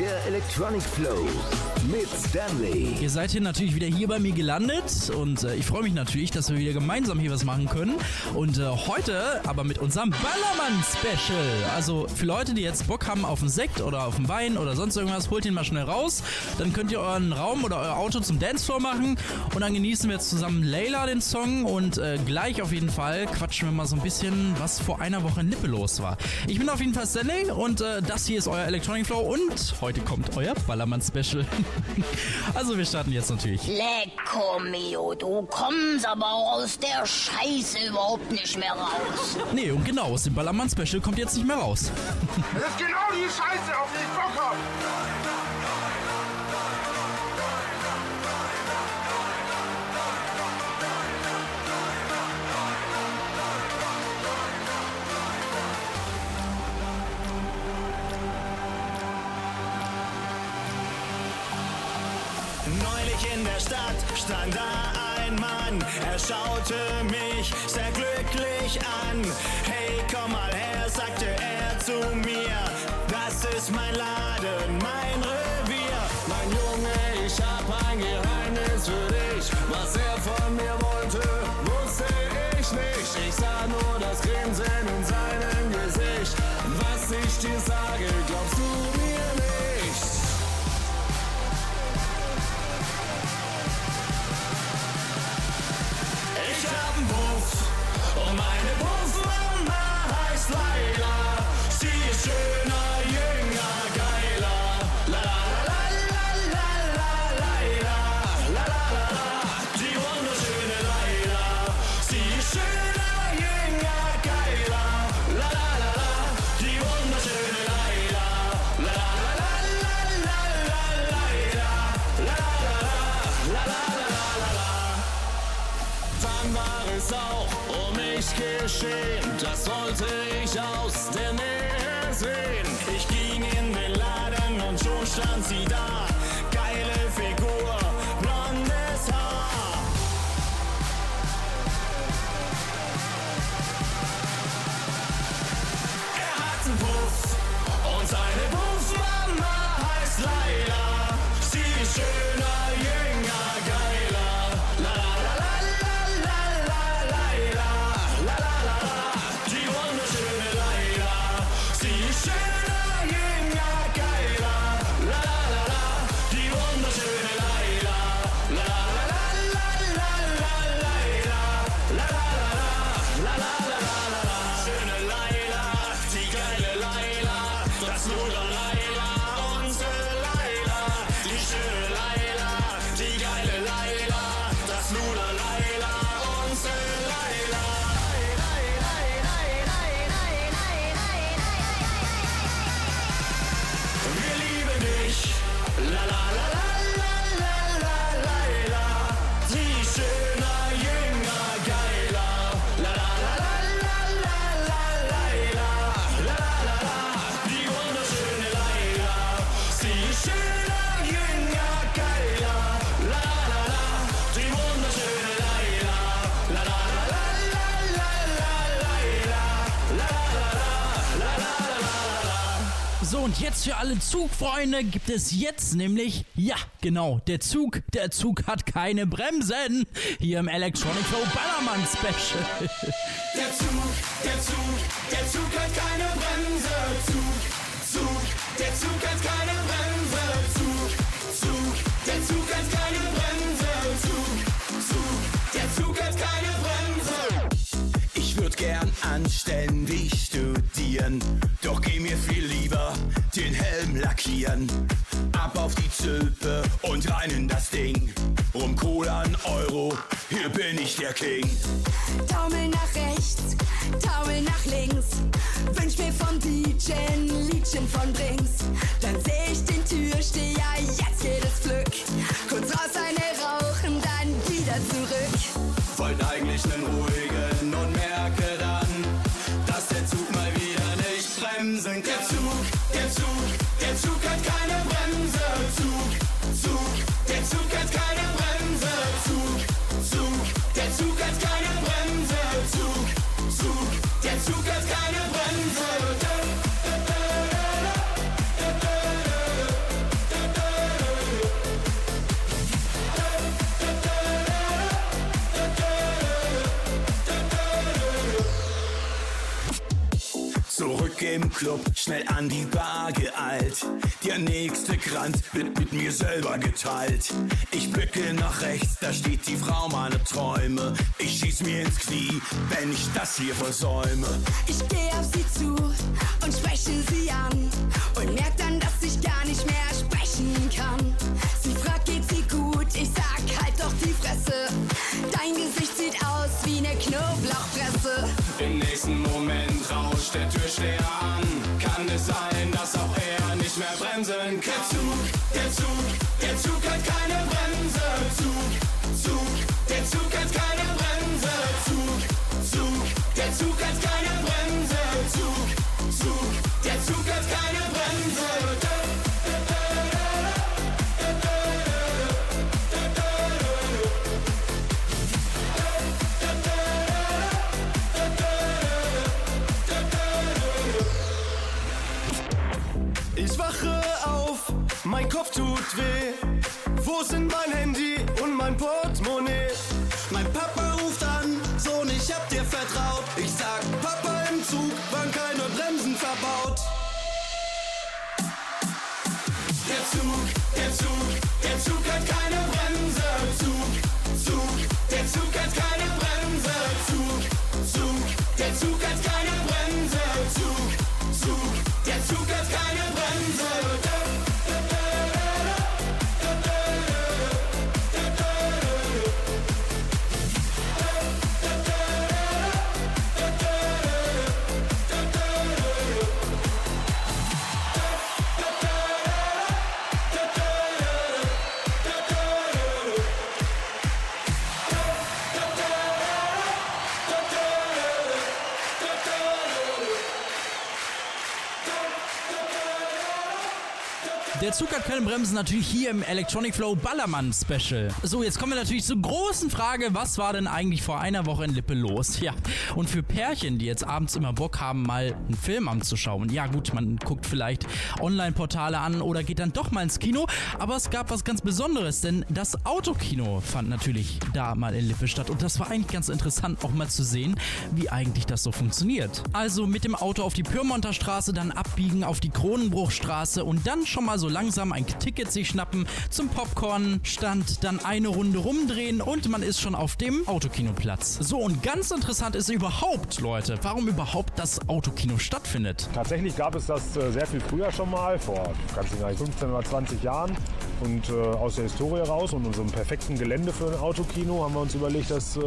Der Electronic Flow mit Stanley. Ihr seid hier natürlich wieder hier bei mir gelandet und äh, ich freue mich natürlich, dass wir wieder gemeinsam hier was machen können. Und äh, heute aber mit unserem Ballermann-Special. Also für Leute, die jetzt Bock haben auf einen Sekt oder auf einen Wein oder sonst irgendwas, holt ihn mal schnell raus. Dann könnt ihr euren Raum oder euer Auto zum Dancefloor machen und dann genießen wir jetzt zusammen Layla den Song und äh, gleich auf jeden Fall quatschen wir mal so ein bisschen, was vor einer Woche in Lippe los war. Ich bin auf jeden Fall Stanley und äh, das hier ist euer Electronic Flow und heute kommt euer Ballermann-Special. also wir starten jetzt natürlich. Lecco mio, du kommst aber auch aus der Scheiße überhaupt nicht mehr raus. Nee, und genau, aus dem Ballermann-Special kommt jetzt nicht mehr raus. Das ist genau die Scheiße, auf die ich Bock Stadt stand da ein Mann, er schaute mich sehr glücklich an. Hey, komm mal her, sagte er zu mir, das ist mein Laden, mein Revier. Mein Junge, ich hab ein Geheimnis für dich, was er von mir wollte, wusste ich nicht. Ich sah nur das Grinsen in seinem Gesicht, was ich dir sage, glaubst du Ich jetzt für alle Zugfreunde gibt es jetzt nämlich, ja, genau, der Zug, der Zug hat keine Bremsen. Hier im Electronic Flow Ballermann Special. Lackieren. Ab auf die Zülpe und rein in das Ding. Rum Cola ein Euro, hier bin ich der King. Taumel nach rechts, Taumel nach links. Wünsch mir vom DJ ein Liedchen von Drinks. Dann seh ich den schnell an die Bar geeilt. Der nächste Kranz wird mit mir selber geteilt. Ich blicke nach rechts, da steht die Frau meiner Träume. Ich schieß mir ins Knie, wenn ich das hier versäume. Ich gehe auf sie zu und spreche sie an und merk dann, dass ich gar nicht mehr Zug, der Tut weh. Wo sind mein Handy und mein Portemonnaie? Der Zug hat keine Bremsen, natürlich hier im Electronic Flow Ballermann Special. So, jetzt kommen wir natürlich zur großen Frage, was war denn eigentlich vor einer Woche in Lippe los? Ja, und für Pärchen, die jetzt abends immer Bock haben, mal einen Film anzuschauen. Ja gut, man guckt vielleicht Online-Portale an oder geht dann doch mal ins Kino, aber es gab was ganz Besonderes, denn das Autokino fand natürlich da mal in Lippe statt und das war eigentlich ganz interessant auch mal zu sehen, wie eigentlich das so funktioniert. Also mit dem Auto auf die Pyrmonter Straße, dann abbiegen auf die Kronenbruchstraße und dann schon mal so langsam ein Ticket sich schnappen zum Popcorn-Stand, dann eine Runde rumdrehen und man ist schon auf dem Autokinoplatz. So und ganz interessant ist überhaupt, Leute, warum überhaupt das Autokino stattfindet. Tatsächlich gab es das äh, sehr viel früher schon mal, vor ganz genau 15 oder 20 Jahren. Und äh, aus der Historie raus und unserem perfekten Gelände für ein Autokino haben wir uns überlegt, das äh,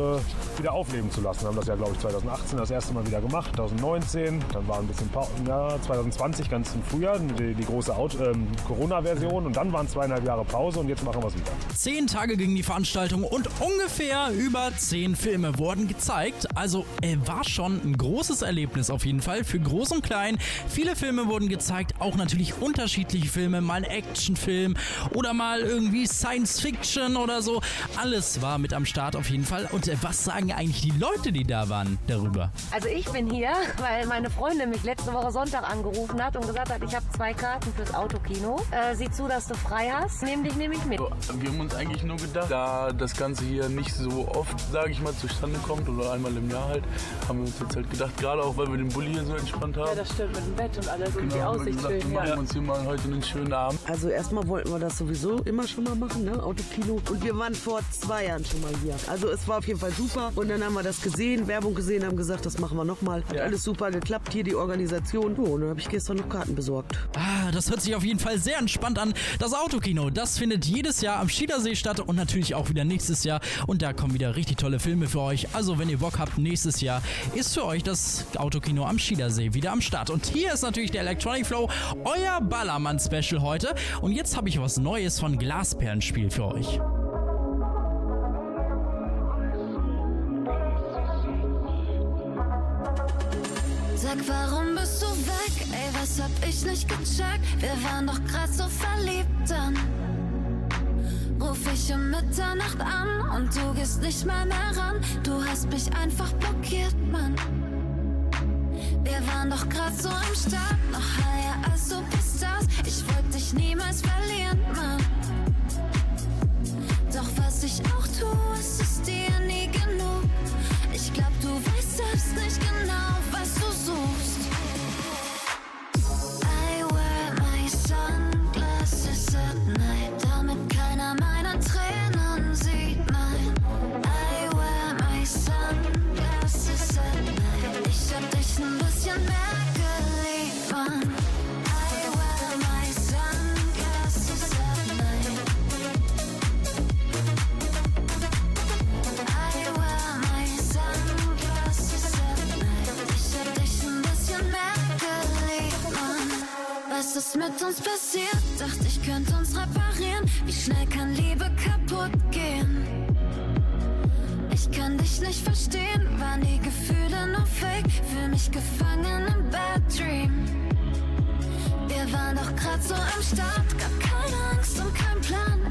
wieder aufleben zu lassen. Wir haben das ja, glaube ich, 2018 das erste Mal wieder gemacht, 2019, dann war ein bisschen ja, 2020 ganz im Frühjahr, die, die große Auto- ähm, Corona-Version und dann waren zweieinhalb Jahre Pause und jetzt machen wir es wieder. Zehn Tage ging die Veranstaltung und ungefähr über zehn Filme wurden gezeigt. Also äh, war schon ein großes Erlebnis auf jeden Fall für Groß und Klein. Viele Filme wurden gezeigt, auch natürlich unterschiedliche Filme, mal ein Actionfilm oder mal irgendwie Science Fiction oder so. Alles war mit am Start auf jeden Fall. Und äh, was sagen eigentlich die Leute, die da waren, darüber? Also ich bin hier, weil meine Freundin mich letzte Woche Sonntag angerufen hat und gesagt hat, ich habe zwei Karten fürs Autokino. Äh, sieh zu, dass du frei hast. Nehm dich nämlich mit. Wir haben uns eigentlich nur gedacht, da das Ganze hier nicht so oft, sage ich mal, zustande kommt oder einmal im Jahr halt, haben wir uns jetzt halt gedacht, gerade auch, weil wir den Bulli hier so entspannt haben. Ja, das stimmt, mit dem Bett und alles und die wir Aussicht gesagt, schön. wir machen Ja. uns hier mal heute einen schönen Abend. Also erstmal wollten wir das sowieso immer schon mal machen, ne? Autokino. Und wir waren vor zwei Jahren schon mal hier. Also es war auf jeden Fall super. Und dann haben wir das gesehen, Werbung gesehen, haben gesagt, das machen wir nochmal. Hat Ja. alles super geklappt, hier die Organisation. Oh, und dann habe ich gestern noch Karten besorgt. Ah, das hört sich auf jeden Fall sehr entspannt an. Das Autokino, das findet jedes Jahr am Schiedersee statt und natürlich auch wieder nächstes Jahr. Und da kommen wieder richtig tolle Filme für euch. Also, wenn ihr Bock habt, nächstes Jahr ist für euch das Autokino am Schiedersee wieder am Start. Und hier ist natürlich der Electronic Flow, euer Ballermann-Special heute. Und jetzt habe ich was Neues von Glasperlenspiel für euch. Sag, warum was hab ich nicht gecheckt? Wir waren doch grad so verliebt dann. Ruf ich um Mitternacht an und du gehst nicht mal mehr ran. Du hast mich einfach blockiert, Mann. Wir waren doch grad so am Start, noch higher als Superstars. Ich wollte dich niemals verlieren, Mann. Doch was ich auch tue, ist es dir nie genug. Ich glaub, du weißt selbst nicht genau, was du suchst. Ist mit uns passiert? Dachte ich könnte uns reparieren. Wie schnell kann Liebe kaputt gehen? Ich kann dich nicht verstehen, waren die Gefühle nur fake? Fühl mich gefangen im Bad Dream. Wir waren doch grad so am Start, gab keine Angst und kein Plan.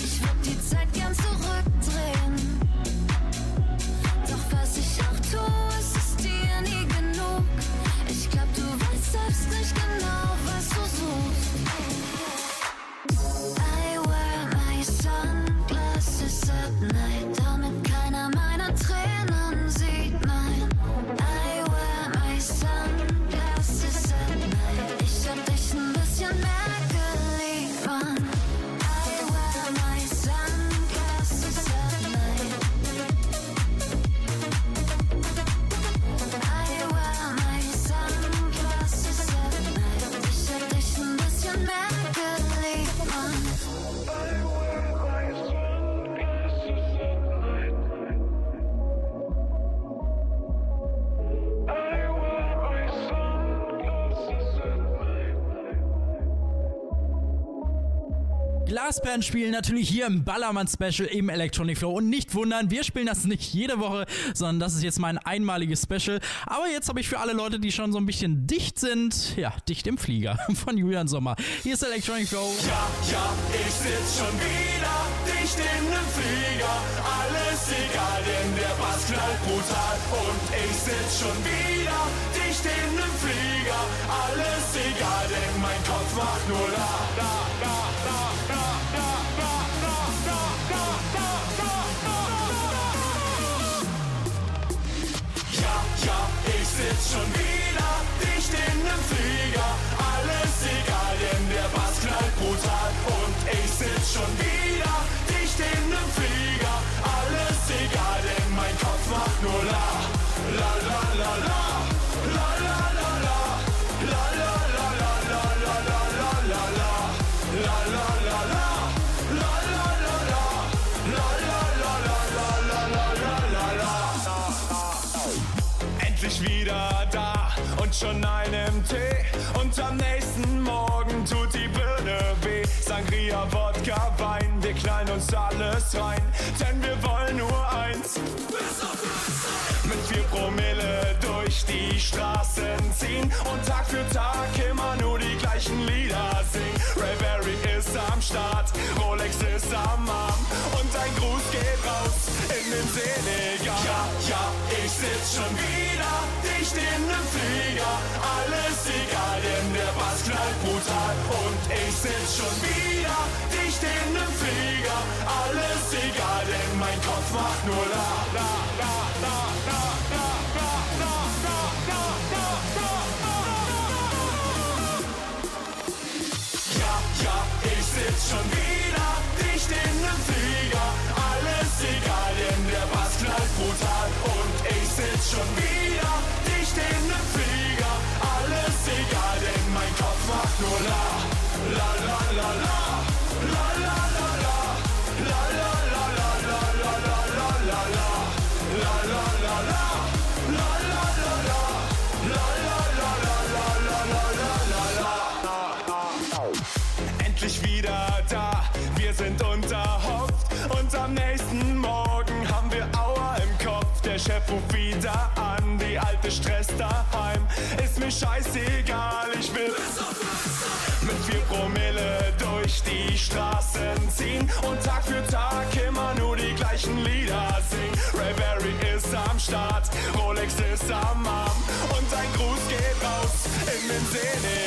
Glasband spielen natürlich hier im Ballermann Special im Electronic Flow und nicht wundern, wir spielen das nicht jede Woche, sondern das ist jetzt mein einmaliges Special. Aber jetzt habe ich für alle Leute, die schon so ein bisschen dicht sind, ja, dicht im Flieger von Julian Sommer. Hier ist Electronic Flow. Ja, ja, ich sitz schon wieder dicht in nem Flieger. Alles egal, denn der Bass knallt brutal. Und ich sitz schon wieder dicht in nem Flieger. Alles egal, denn mein Kopf macht nur la, la, schon wieder dicht in nem Flieger. Alles egal, denn der Bass knallt brutal. Und ich sitz schon wieder dicht in nem Flieger. Alles egal, denn mein Kopf macht nur la, uns alles rein. Denn wir wollen nur eins. Mit vier Promille durch die Straßen ziehen und Tag für Tag immer nur die gleichen Lieder singen. Ray Berry ist am Start, Rolex ist am Arm und ein Gruß geht raus in den Senegal. Ja, ja, ich sitz schon wieder dicht in nem Flieger. Alles egal, denn der Bass knallt brutal und ich sitz schon wieder dicht in nem Flieger. Alles egal, denn mein Kopf macht nur la, la, la, la, la, la, la, la, la, la, la, la, Ja, ja, ich sitz schon wieder dicht in nem Flieger. Alles egal, denn der Bass knallt brutal und ich sitz schon wieder scheißegal, ich will mit vier Promille durch die Straßen ziehen und Tag für Tag immer nur die gleichen Lieder singen. Ray Berry ist am Start, Rolex ist am Arm und ein Gruß geht raus in den Senegal.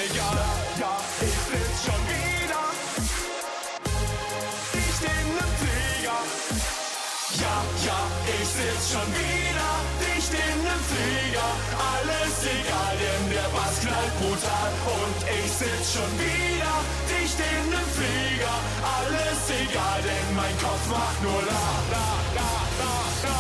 Ich sitz schon wieder dicht in nem Flieger. Alles egal, denn der Bass knallt brutal. Und ich sitz schon wieder dicht in nem Flieger. Alles egal, denn mein Kopf macht nur la, la, la, la, la,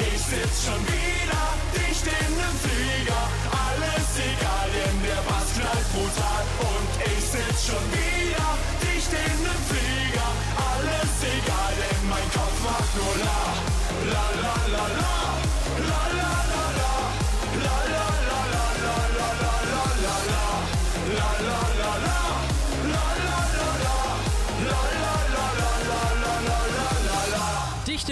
ich sitz schon wieder dicht in nem Flieger. Alles egal, denn sitz schon wieder dicht in nem Flieger. Alles egal, denn mein Kopf macht nur la, la, la, la.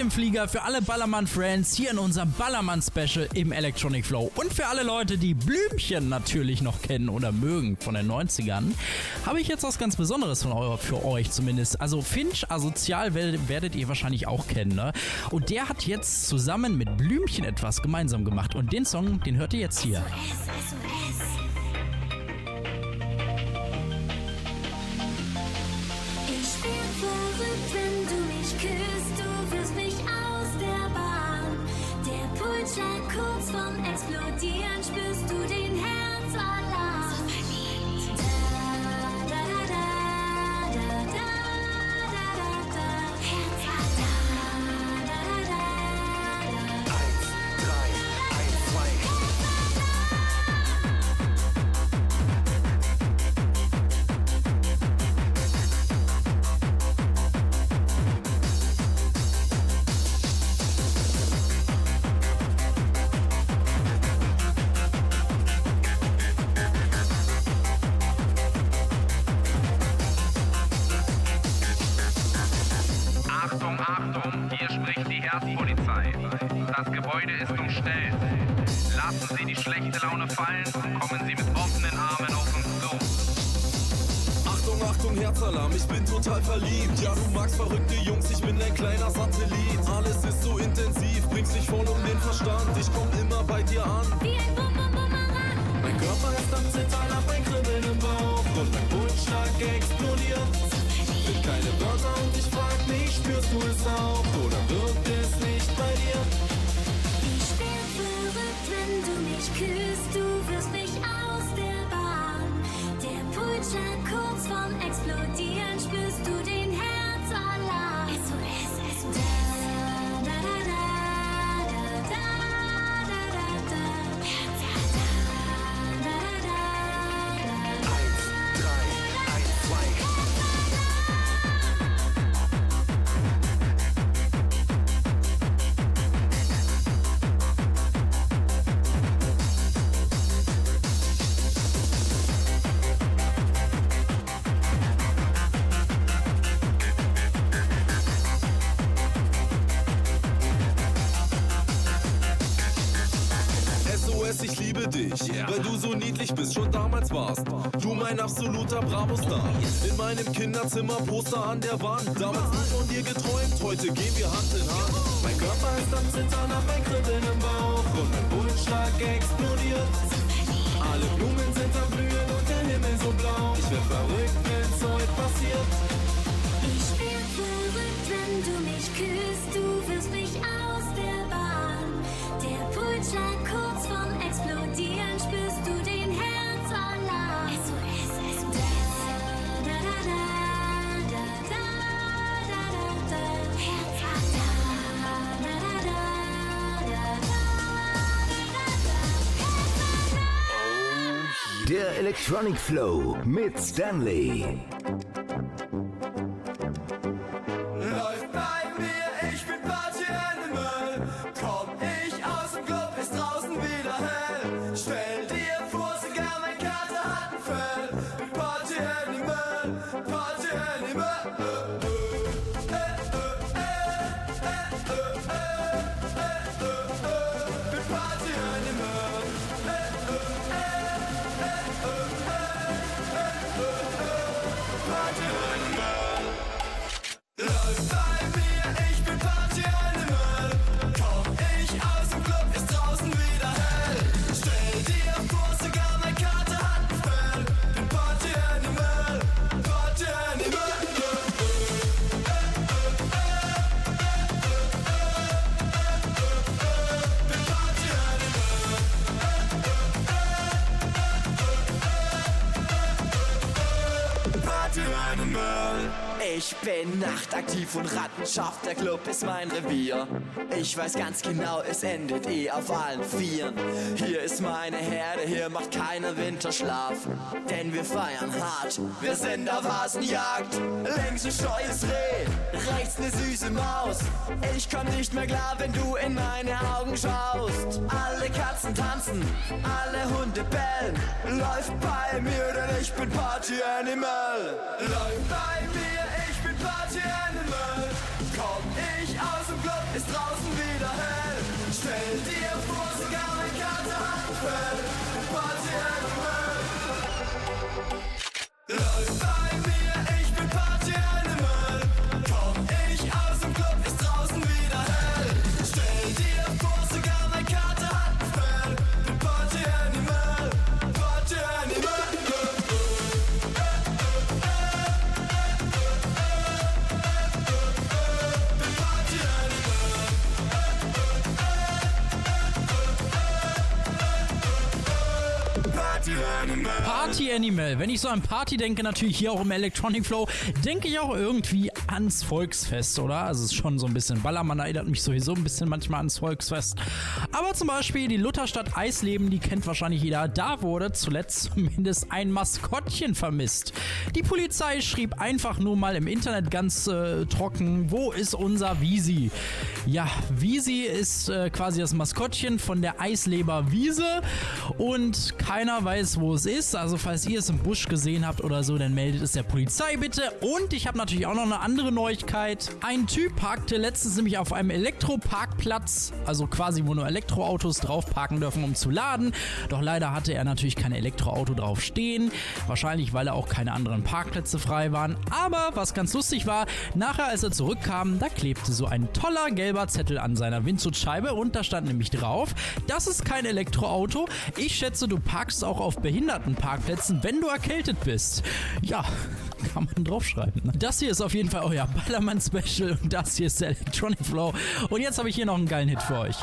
Dem Flieger für alle Ballermann-Friends hier in unserem Ballermann-Special im Electronic Flow. Und für alle Leute, die Blümchen natürlich noch kennen oder mögen von den 90ern, habe ich jetzt was ganz Besonderes von eu für euch zumindest. Also Finch Asozial werdet, werdet ihr wahrscheinlich auch kennen, ne? Und der hat jetzt zusammen mit Blümchen etwas gemeinsam gemacht. Und den Song, den hört ihr jetzt hier. Ich bringst dich voll um den Verstand. Ich komm immer bei dir an. Wie ein Bum Bum Bumerang. Mein Körper ist am Zittern, hab ein Kribbeln im Bauch. Und mein Pulsschlag explodiert. Sind keine Wörter und ich frag mich, spürst du es auch? Absoluter Bravo-Star. In meinem Kinderzimmer Poster an der Wand. Damals nie von dir geträumt, heute gehen wir Hand in Hand. Mein Körper ist am Zittern, hab ein Kribbeln im Bauch und mein Pulsschlag explodiert. Alle Blumen sind am Blühen und der Himmel so blau. Ich werd verrückt, wenn's heute passiert. Der Electronic Flow mit Stanley. Mein Revier. Ich weiß ganz genau, es endet eh auf allen Vieren. Hier ist meine Herde, hier macht keiner Winterschlaf. Denn wir feiern hart, wir sind auf Hasenjagd. Links ein scheues Reh, rechts eine süße Maus. Ich komm nicht mehr klar, wenn du in meine Augen schaust. Alle Katzen tanzen, alle Hunde bellen. Läuft bei mir, denn ich bin Party Animal. Läuft bei mir, ich bin Party Animal. Komm draußen wieder Animal. Wenn ich so an Party denke, natürlich hier auch im Electronic Flow, denke ich auch irgendwie ans Volksfest, oder? Also es ist schon so ein bisschen Ballermann erinnert mich sowieso ein bisschen manchmal ans Volksfest. Aber zum Beispiel die Lutherstadt Eisleben, die kennt wahrscheinlich jeder. Da wurde zuletzt zumindest ein Maskottchen vermisst. Die Polizei schrieb einfach nur mal im Internet ganz äh, trocken, wo ist unser Visi? Ja, Visi ist äh, quasi das Maskottchen von der Eisleber Wiese und keiner weiß, wo es ist. Also falls ihr es im Busch gesehen habt oder so, dann meldet es der Polizei bitte. Und ich habe natürlich auch noch eine andere Neuigkeit. Ein Typ parkte letztens nämlich auf einem Elektroparkplatz, also quasi wo nur Elektroautos drauf parken dürfen, um zu laden. Doch leider hatte er natürlich kein Elektroauto drauf stehen. Wahrscheinlich, weil er auch keine anderen Parkplätze frei waren. Aber was ganz lustig war, nachher als er zurückkam, da klebte so ein toller gelber Zettel an seiner Windschutzscheibe und da stand nämlich drauf, das ist kein Elektroauto. Ich schätze, du parkst auch auf Behindertenparkplätzen, wenn du erkältet bist. Ja, kann man draufschreiben. Ne? Das hier ist auf jeden Fall euer Ballermann-Special und das hier ist der Electronic Flow. Und jetzt habe ich hier noch einen geilen Hit für euch.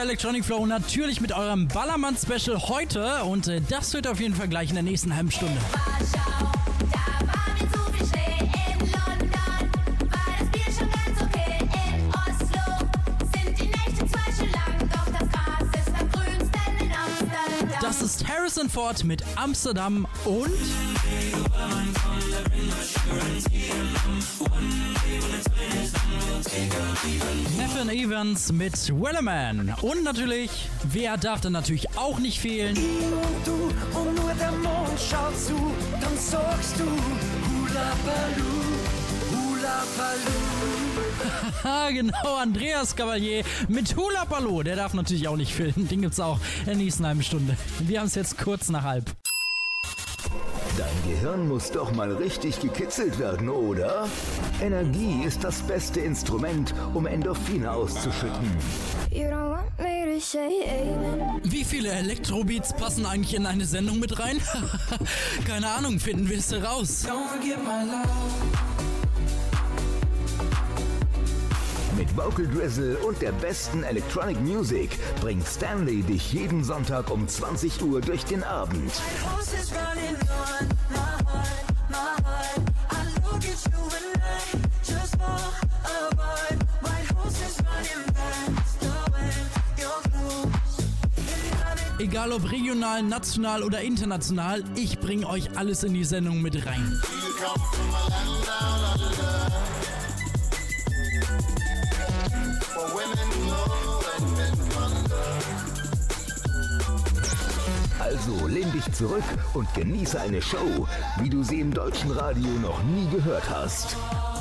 Der Electronic Flow natürlich mit eurem Ballermann-Special heute und äh, das wird auf jeden Fall gleich in der nächsten halben Stunde. Das ist Harris Harrison Ford mit Amsterdam und Nathan Evans mit Wellerman. Und natürlich, wer darf dann natürlich auch nicht fehlen? Ich und du und nur der Mond schaut zu, dann sagst du Hula Baloo, Hula Baloo. Genau, Andreas Cavalier mit Hula Baloo. Der darf natürlich auch nicht fehlen. Den gibt's auch in der nächsten halben Stunde. Wir haben es jetzt kurz nach halb. Dein Gehirn muss doch mal richtig gekitzelt werden, oder? Energie ist das beste Instrument, um Endorphine auszuschütten. You don't want me to say amen. Wie viele Elektrobeats passen eigentlich in eine Sendung mit rein? Keine Ahnung, finden wir es heraus. Don't forget my love. Vocal Drizzle und der besten Electronic Music bringt Stanley dich jeden Sonntag um 20 Uhr durch den Abend. Egal ob regional, national oder international, ich bringe euch alles in die Sendung mit rein. Also lehn dich zurück und genieße eine Show, wie du sie im deutschen Radio noch nie gehört hast.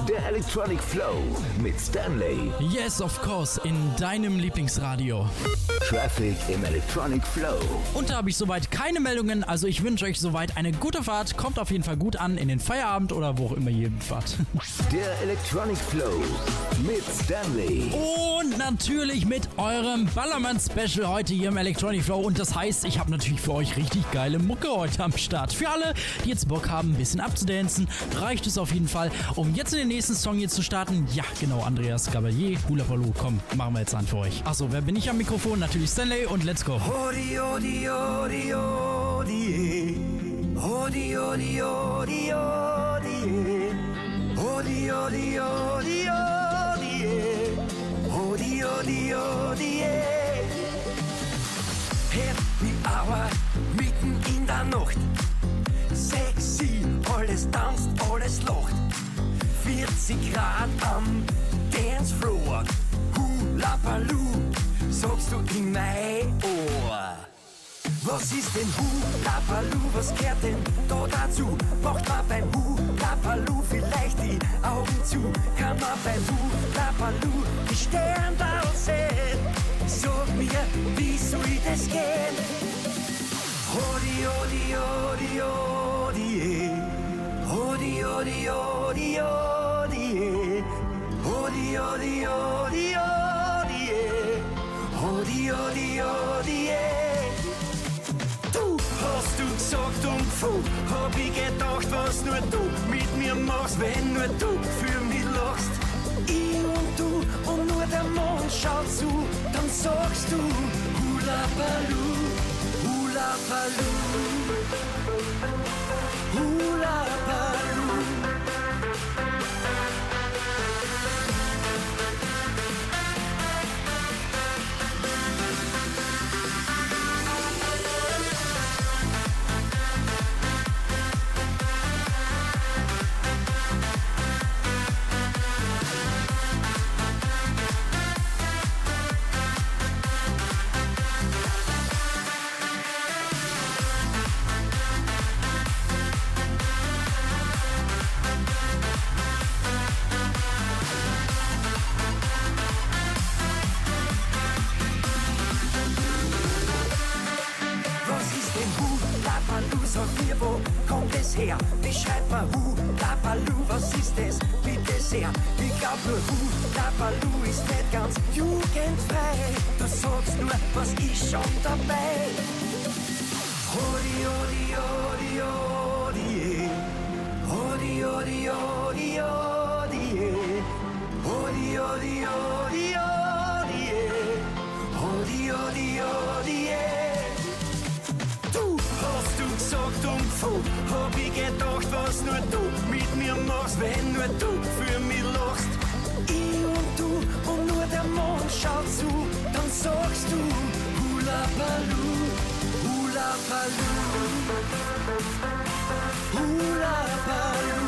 Der Electronic Flow mit Stanley. Yes, of course, in deinem Lieblingsradio. Traffic im Electronic Flow. Und da habe ich soweit keine Meldungen, also ich wünsche euch soweit eine gute Fahrt. Kommt auf jeden Fall gut an in den Feierabend oder wo auch immer ihr fahrt. Der Electronic Flow mit Stanley. Und natürlich mit eurem Ballermann-Special heute hier im Electronic Flow. Und das heißt, ich habe natürlich für euch richtig geile Mucke heute am Start. Für alle, die jetzt Bock haben, ein bisschen abzudancen, reicht es auf jeden Fall, um jetzt in den nächsten Song hier zu starten. Ja, genau, Andreas Gabalier, Hula Baloo. Komm, machen wir jetzt an für euch. Achso, wer bin ich am Mikrofon? Natürlich Stanley und let's go. Odi, Happy Hour, der Nacht. Sexy, alles tanzt, alles lacht. 40 Grad am Dancefloor. Hula Baloo, sagst du in mein Ohr. Was ist denn Hula Baloo, was gehört denn da dazu? Macht man beim Hula Baloo vielleicht die Augen zu? Kann man beim Hula Baloo die Sterne sehen? Sag mir, wie soll das gehen? Eh. hodi, hodi, hodi, eh. Du hast du gesagt und puh, hab ich gedacht, was nur du mit mir machst, wenn nur du für mich lachst. Ich und du und nur der Mond schaut zu, dann sagst du Hula Baloo, הפלו, הוא לפלו Baloo? Was ist es? Bitte sehr. Ich glaub nur Hula Baloo ist nicht ganz jugendfrei. Du sagst nur, was ist schon dabei? balou, ou la balou, ou la.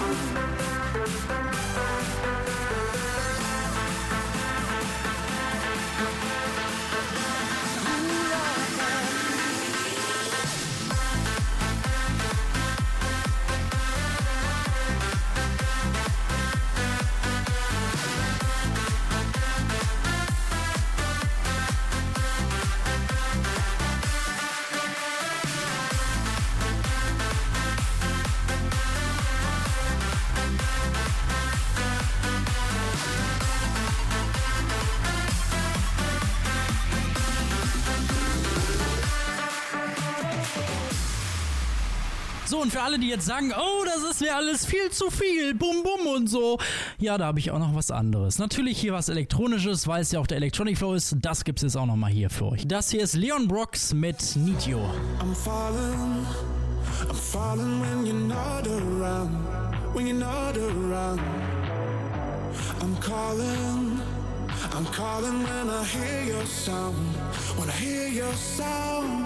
So, und für alle, die jetzt sagen, oh, das ist mir alles viel zu viel, bum bum und so. Ja, da habe ich auch noch was anderes. Natürlich hier was Elektronisches, weil es ja auch der Electronic Flow ist. Das gibt es jetzt auch noch mal hier für euch. Das hier ist Leon Brox mit Need. I'm falling, I'm falling when you're not around, when you're not around. I'm calling, I'm calling when I hear your sound, when I hear your sound.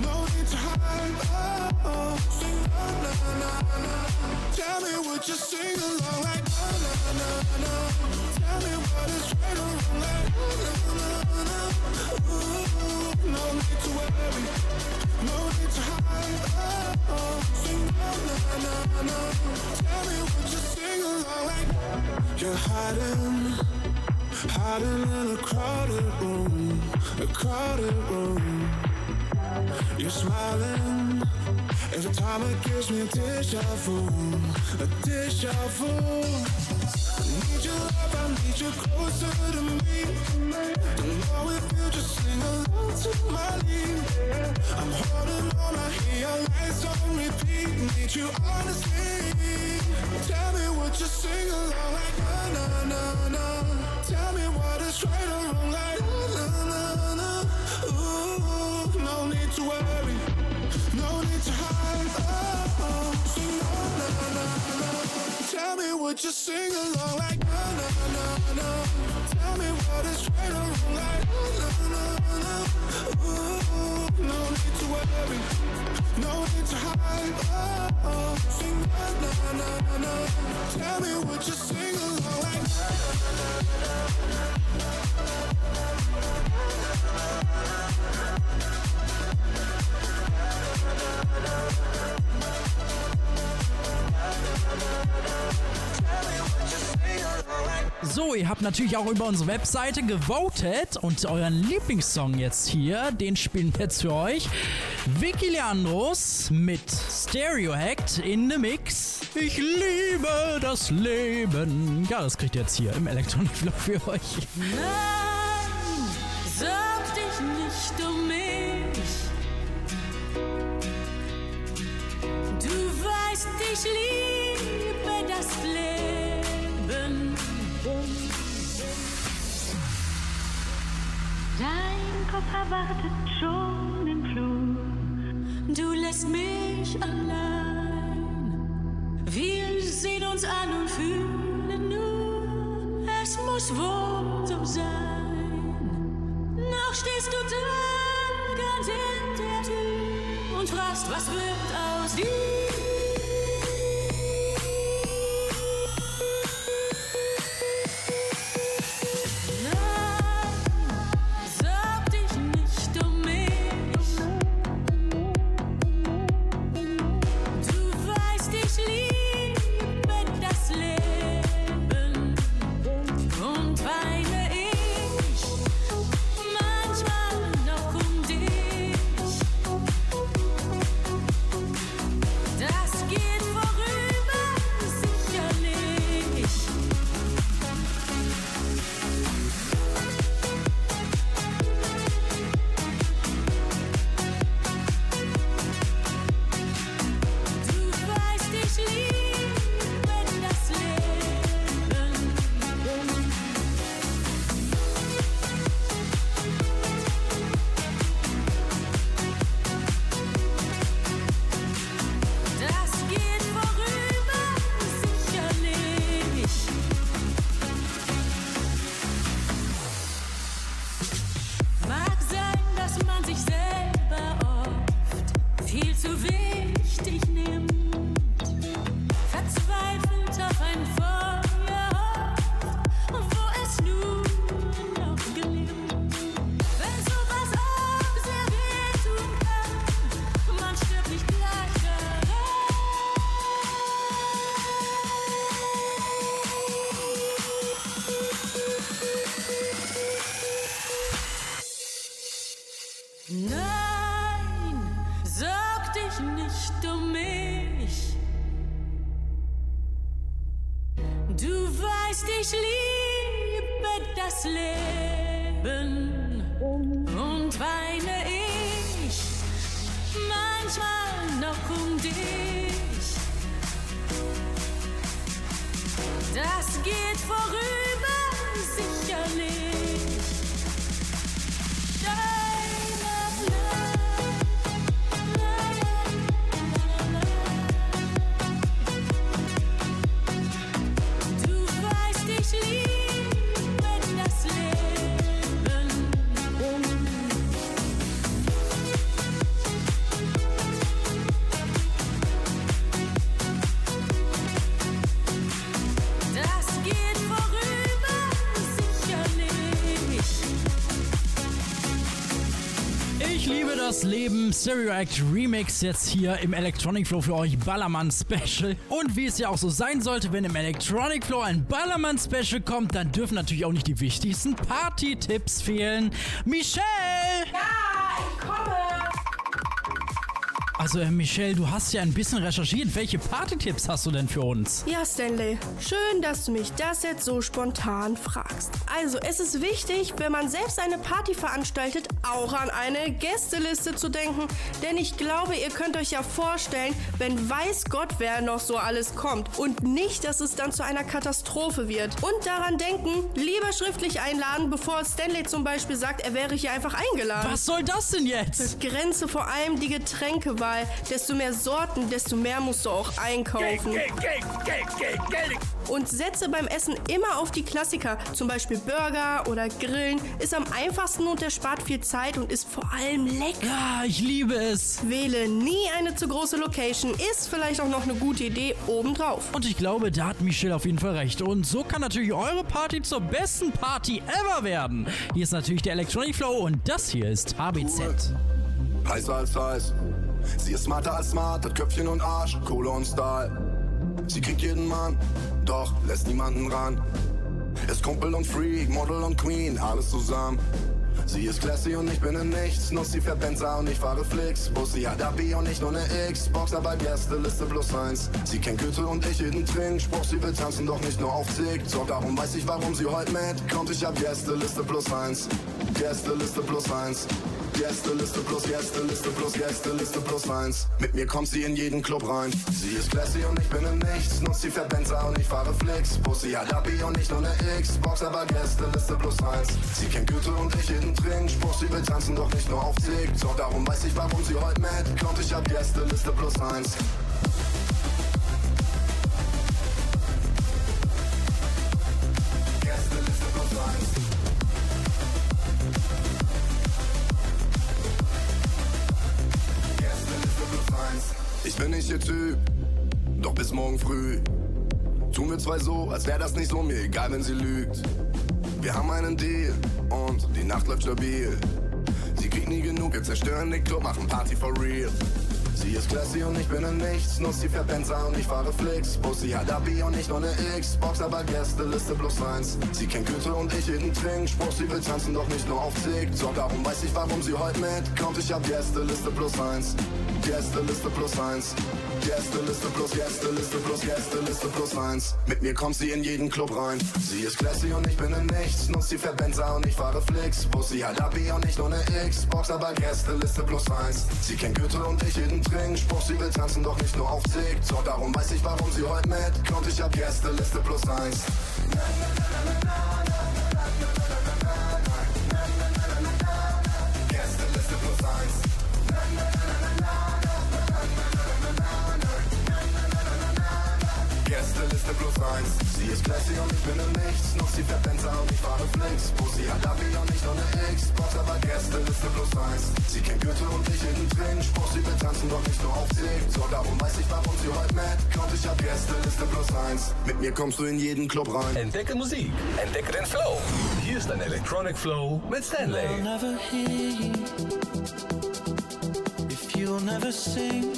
no need to hide. Oh, na na na. Tell me what you sing along like na na na na. Tell me what is right or wrong like na na na. Ooh, no need to worry, no need to hide. Oh, na na na na. Tell me what you sing along like. You're hiding, hiding in a crowded room, a crowded room. You're smiling. Every time it gives me a deja vu, a deja vu. I need your love, I need you closer to me. Don't know if you just sing along to my lead. I'm holding on, I hear your lights on repeat. Need you honestly. Tell me what you sing along like na na na na. Tell me what is right or wrong like na need to worry, no need to hide. Oh, oh. Sing na na na na. Tell me what you sing along like na na na na. Tell me what is right or wrong like na na na na. Ooh, no need to worry, no need to hide. Oh, oh. Sing na na na na. Tell me what you sing along like na na na na. So, ihr habt natürlich auch über unsere Webseite gewotet und euren Lieblingssong jetzt hier, den spielen wir jetzt für euch. Vicky Leandros mit Stereo Hacked in the Mix. Ich liebe das Leben. Ja, das kriegt ihr jetzt hier im Electronic für euch. Nein, sorg weißt, ich liebe das Leben. Dein Kopf erwartet schon im Flur. Du lässt mich allein. Wir sehen uns an und fühlen nur, es muss wohl so sein. Noch stehst du dran, ganz in der Tür und fragst, was wird aus dir? Stereo Act Remix jetzt hier im Electronic Flow für euch Ballermann Special. Und wie es ja auch so sein sollte, wenn im Electronic Flow ein Ballermann Special kommt, dann dürfen natürlich auch nicht die wichtigsten Party-Tipps fehlen. Michelle! Ja, ich komme. Also, äh, Michelle, du hast ja ein bisschen recherchiert. Welche Party-Tipps hast du denn für uns? Ja, Stanley, schön, dass du mich das jetzt so spontan fragst. Also, es ist wichtig, wenn man selbst eine Party veranstaltet, auch an eine Gästeliste zu denken. Denn ich glaube, ihr könnt euch ja vorstellen, wenn weiß Gott, wer noch so alles kommt. Und nicht, dass es dann zu einer Katastrophe wird. Und daran denken, lieber schriftlich einladen, bevor Stanley zum Beispiel sagt, er wäre hier einfach eingeladen. Was soll das denn jetzt? Grenze vor allem die Getränkewahl. Desto mehr Sorten, desto mehr musst du auch einkaufen. Und setze beim Essen immer auf die Klassiker, zum Beispiel Burger oder Grillen. Ist am einfachsten und erspart viel Zeit und ist vor allem lecker. Ja, ich liebe es. Wähle nie eine zu große Location, ist vielleicht auch noch eine gute Idee obendrauf. Und ich glaube, da hat Michelle auf jeden Fall recht. Und so kann natürlich eure Party zur besten Party ever werden. Hier ist natürlich der Electronic Flow und das hier ist HBZ. Heißer als heiß. Sie ist smarter als smart, hat Köpfchen und Arsch, Kohle und Stahl. Sie kriegt jeden Mann, doch lässt niemanden ran. Ist Kumpel und Freak, Model und Queen, alles zusammen. Sie ist classy und ich bin in nichts. Nutzt sie fährt Benzer und ich fahre Flix. Bussi hat Abi und nicht nur eine Xbox, aber Gästeliste plus eins. Sie kennt Goethe und ich jeden Trinkspruch. Sie will tanzen, doch nicht nur auf TikTok. Darum weiß ich, warum sie heute mitkommt. Ich hab Gästeliste plus eins. Gästeliste plus eins. Gästeliste plus Gästeliste plus Gästeliste plus eins. Mit mir kommt sie in jeden Club rein. Sie ist classy und ich bin in nichts. Nutzt sie fährt Benzer und ich fahre Flix. Bussi hat Abi und nicht nur eine Xbox, aber Gästeliste plus eins. Sie kennt Goethe und ich jeden Trinkspruch. Sie will tanzen, doch nicht nur auf TikTok. Darum weiß ich, warum sie heute mitkommt. Ich hab Gästeliste plus eins. Ich bin nicht ihr Typ, doch bis morgen früh. Tun wir zwei so, als wär das nicht so, mir egal, wenn sie lügt. Wir haben einen Deal und die Nacht läuft stabil. Sie kriegt nie genug, wir zerstören den Club, machen Party for real. Sie ist classy und ich bin in nichts. Nutzt sie fährt Benzer und ich fahre Flix. Bussi hat Abi und nicht nur eine Xbox, aber Gästeliste plus eins. Sie kennt Goethe und ich jeden Trinkspruch. Sie will tanzen, doch nicht nur auf TikTok. Darum weiß ich, warum sie heute mitkommt. Ich hab Gästeliste plus eins. Gästeliste plus eins. Gästeliste plus Gästeliste plus Gästeliste plus eins. Mit mir kommt sie in jeden Club rein. Sie ist classy und ich bin in nichts. Nutzt sie fährt Benzer und ich fahre Flix. Bussi hat Abi und nicht eine Xbox, aber Gästeliste plus eins. Sie kennt Goethe und ich jeden Trinkspruch. Sie will tanzen, doch nicht nur auf TikTok. Darum weiß ich, warum sie heute mitkommt. Ich hab Gästeliste plus eins. Gästeliste Gästeliste plus eins. Sie ist classy und ich bin in nichts. Noch sie fährt Benzer und ich fahre Flix. Bussi hat Abi und nicht nur eine Xbox, aber Gästeliste plus eins. Sie kennt Goethe und ich jeden Trinkspruch. Sie will tanzen, doch nicht nur auf TikTok. Darum weiß ich, warum sie heute mitkommt. Ich hab Gästeliste plus eins. Mit mir kommst du in jeden Club rein. Entdecke Musik, entdecke den Flow. Hier ist ein Electronic Flow mit Stanley. I'll never hear you if you'll never sing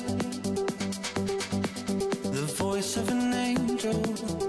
the voice of an control.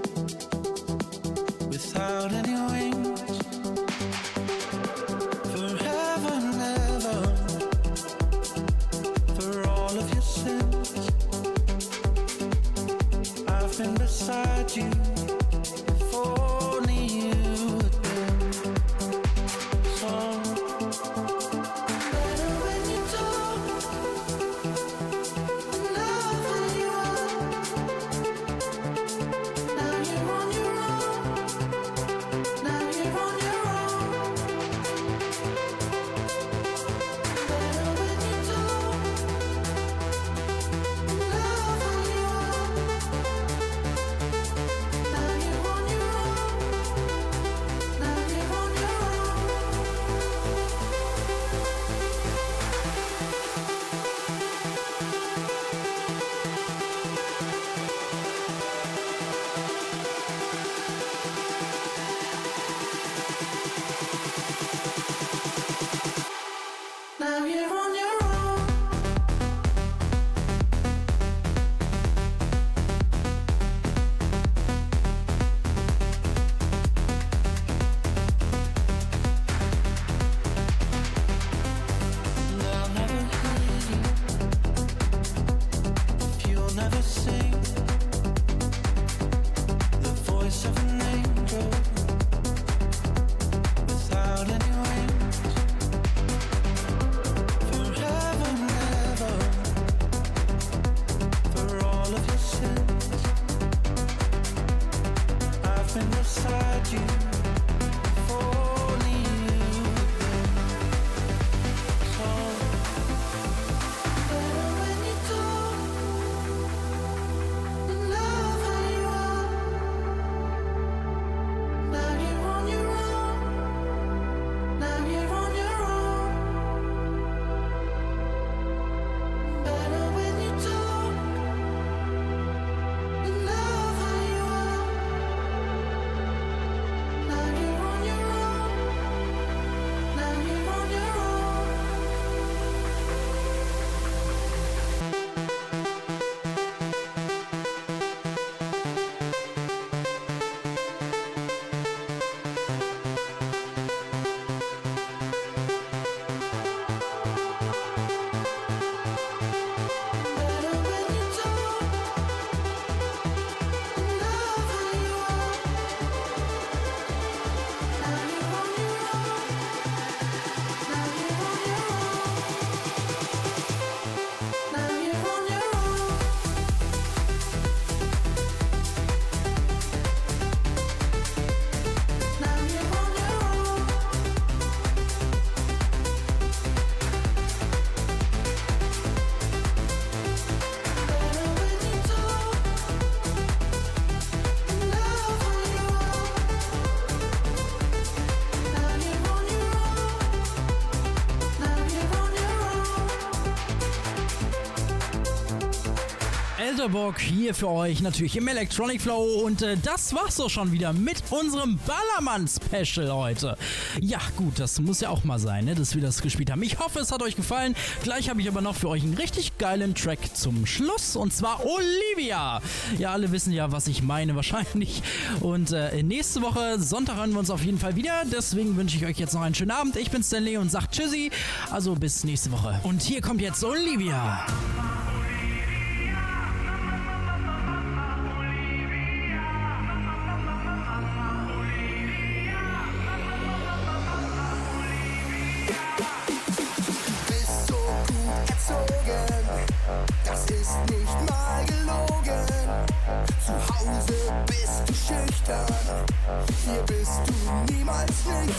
Jitterbug hier für euch natürlich im Electronic Flow und äh, das war's auch schon wieder mit unserem Ballermann-Special heute. Ja, gut, das muss ja auch mal sein, ne, dass wir das gespielt haben. Ich hoffe, es hat euch gefallen. Gleich habe ich aber noch für euch einen richtig geilen Track zum Schluss und zwar Olivia. Ja, alle wissen ja, was ich meine wahrscheinlich. Und äh, nächste Woche, Sonntag, hören wir uns auf jeden Fall wieder. Deswegen wünsche ich euch jetzt noch einen schönen Abend. Ich bin Stanley und sag Tschüssi. Also bis nächste Woche. Und hier kommt jetzt Olivia.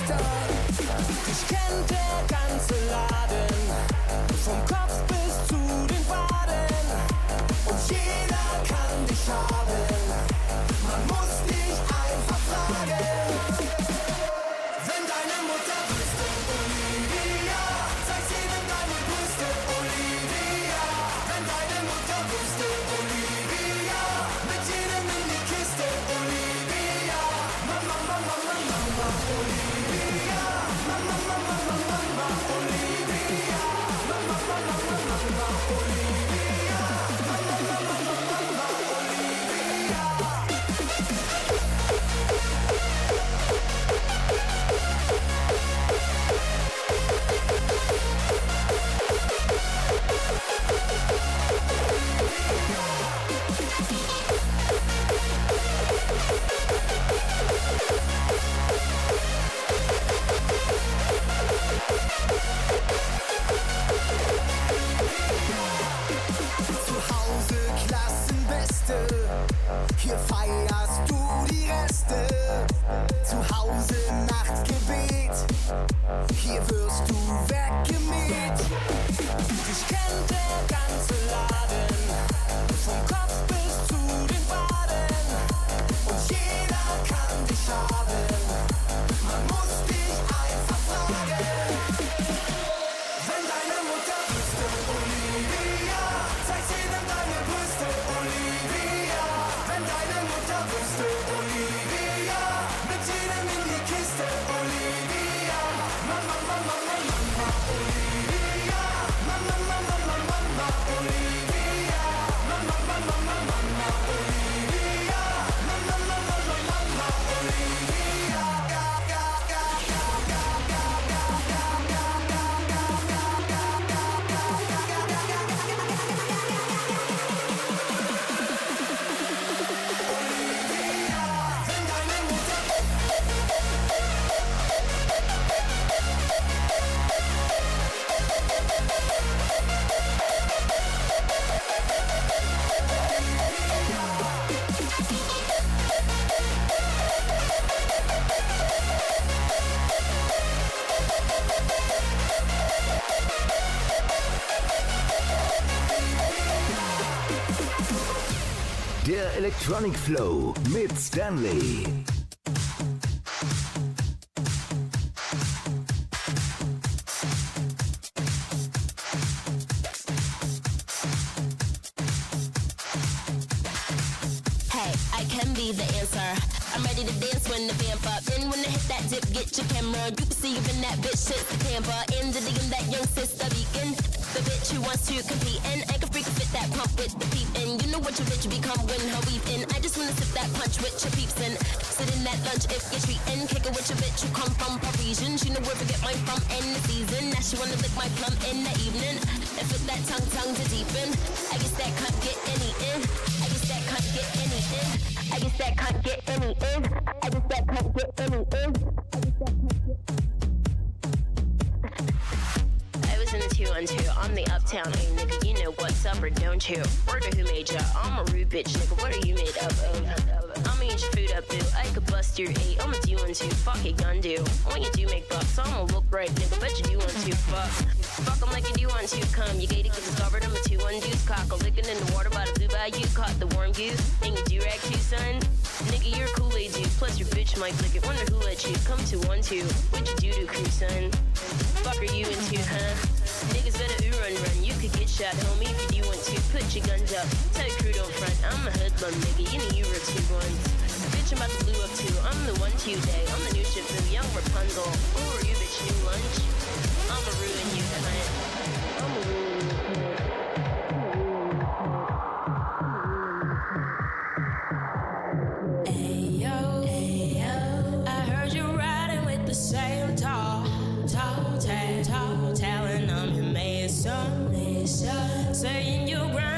time. Electronic Flow mit Stanley. I'm ready to dance when the vamp up. Then when I hit that dip, get your camera. You can see even that bitch shit's the camper. In the digging that young sister beacon. The bitch who wants to compete and I can freak fit that pump with the peep. And you know what your bitch become when her in. I just wanna sip that punch with your peeps and sit in that lunch if you're treating. Kick it with your bitch who come from Parisian. She know where to get mine from in the season. Now she wanna lick my plum in the evening. And fit that tongue tongue to deepen. I guess that can't get any in. I guess that can't get any in. I just that can't get any in. I just that can't get any in. I was in two on two on the uptown, hey nigga, you know what's up or don't you? Word who made ya? I'm a rude bitch, nigga. What are you made up of? Oh, oh, oh? I'ma eat your food up, boo. I could bust your eight. I'ma do one two. Fuck it, gun do. When you do make bucks, I'ma look right, nigga. Bet you do want to. Fuck. Fuck 'em like you do want to. Come, you gated, get discovered. I'm a two one deuce cock. A licking in the water by the blue bayou. Caught the warm goose. And you do rag too, son. Nigga, you're a Kool-Aid dude. Plus your bitch might lick it. Wonder who let you come to one two. What you do to crew, son? Fuck are you into, huh? Niggas better ooh run run. You could get shot, homie, if you want to. Put your guns up. Tell your crew don't front. I'm a hoodlum, nigga. You know you were two ones. Bitch, I'm about to blue up too. I'm the one to day. I'm the new boo, young Rapunzel. Who are you, bitch? New lunch? I'ma ruin you, nation, saying you grind.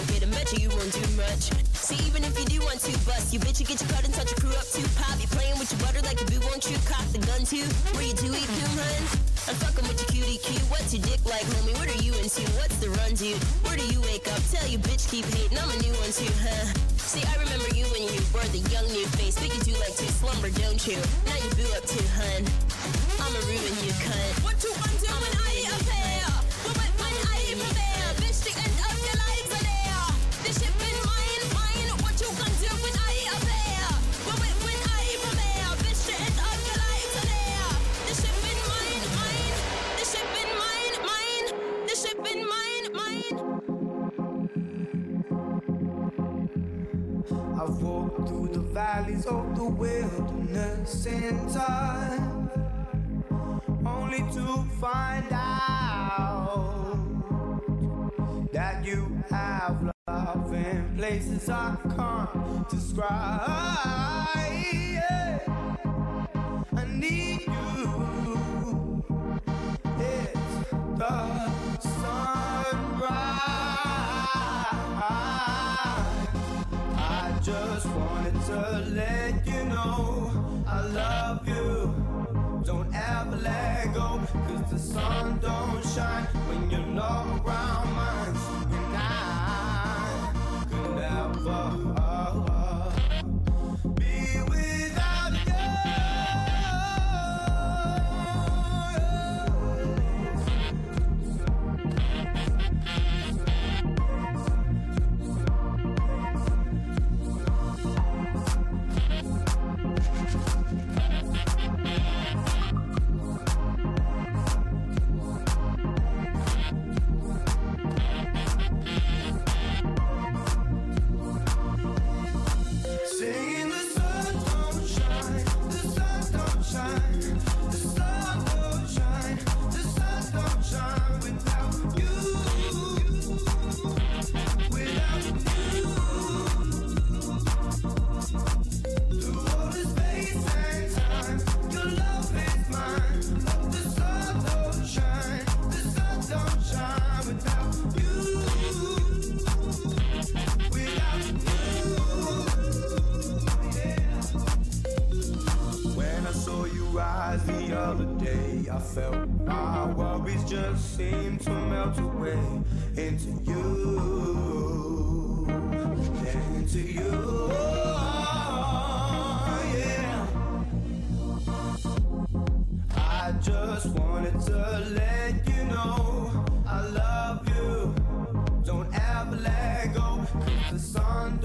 Won't get him. Bet you, you won't do much. See, even if you do want to bust, you bitch, you get your cut and touch your crew up too. Pop, you playing with your butter like a boo, won't you cock the gun too? Where you do eat coon, hun? I'm fucking with your cutie cute. What's your dick like, homie? What are you into? What's the run, dude? Where do you wake up? Tell you bitch keep hating. I'm a new one too, huh? See, I remember you when you were the young new face. But you do like to slumber, don't you? Now you boo up too, hun. I'ma ruin you, cunt. What only to find out that you have love in places I can't describe. I need you. It's the sunrise. I just wanted to let you know I love sun just wanted to let you know I love you. Don't ever let go. Cause the sun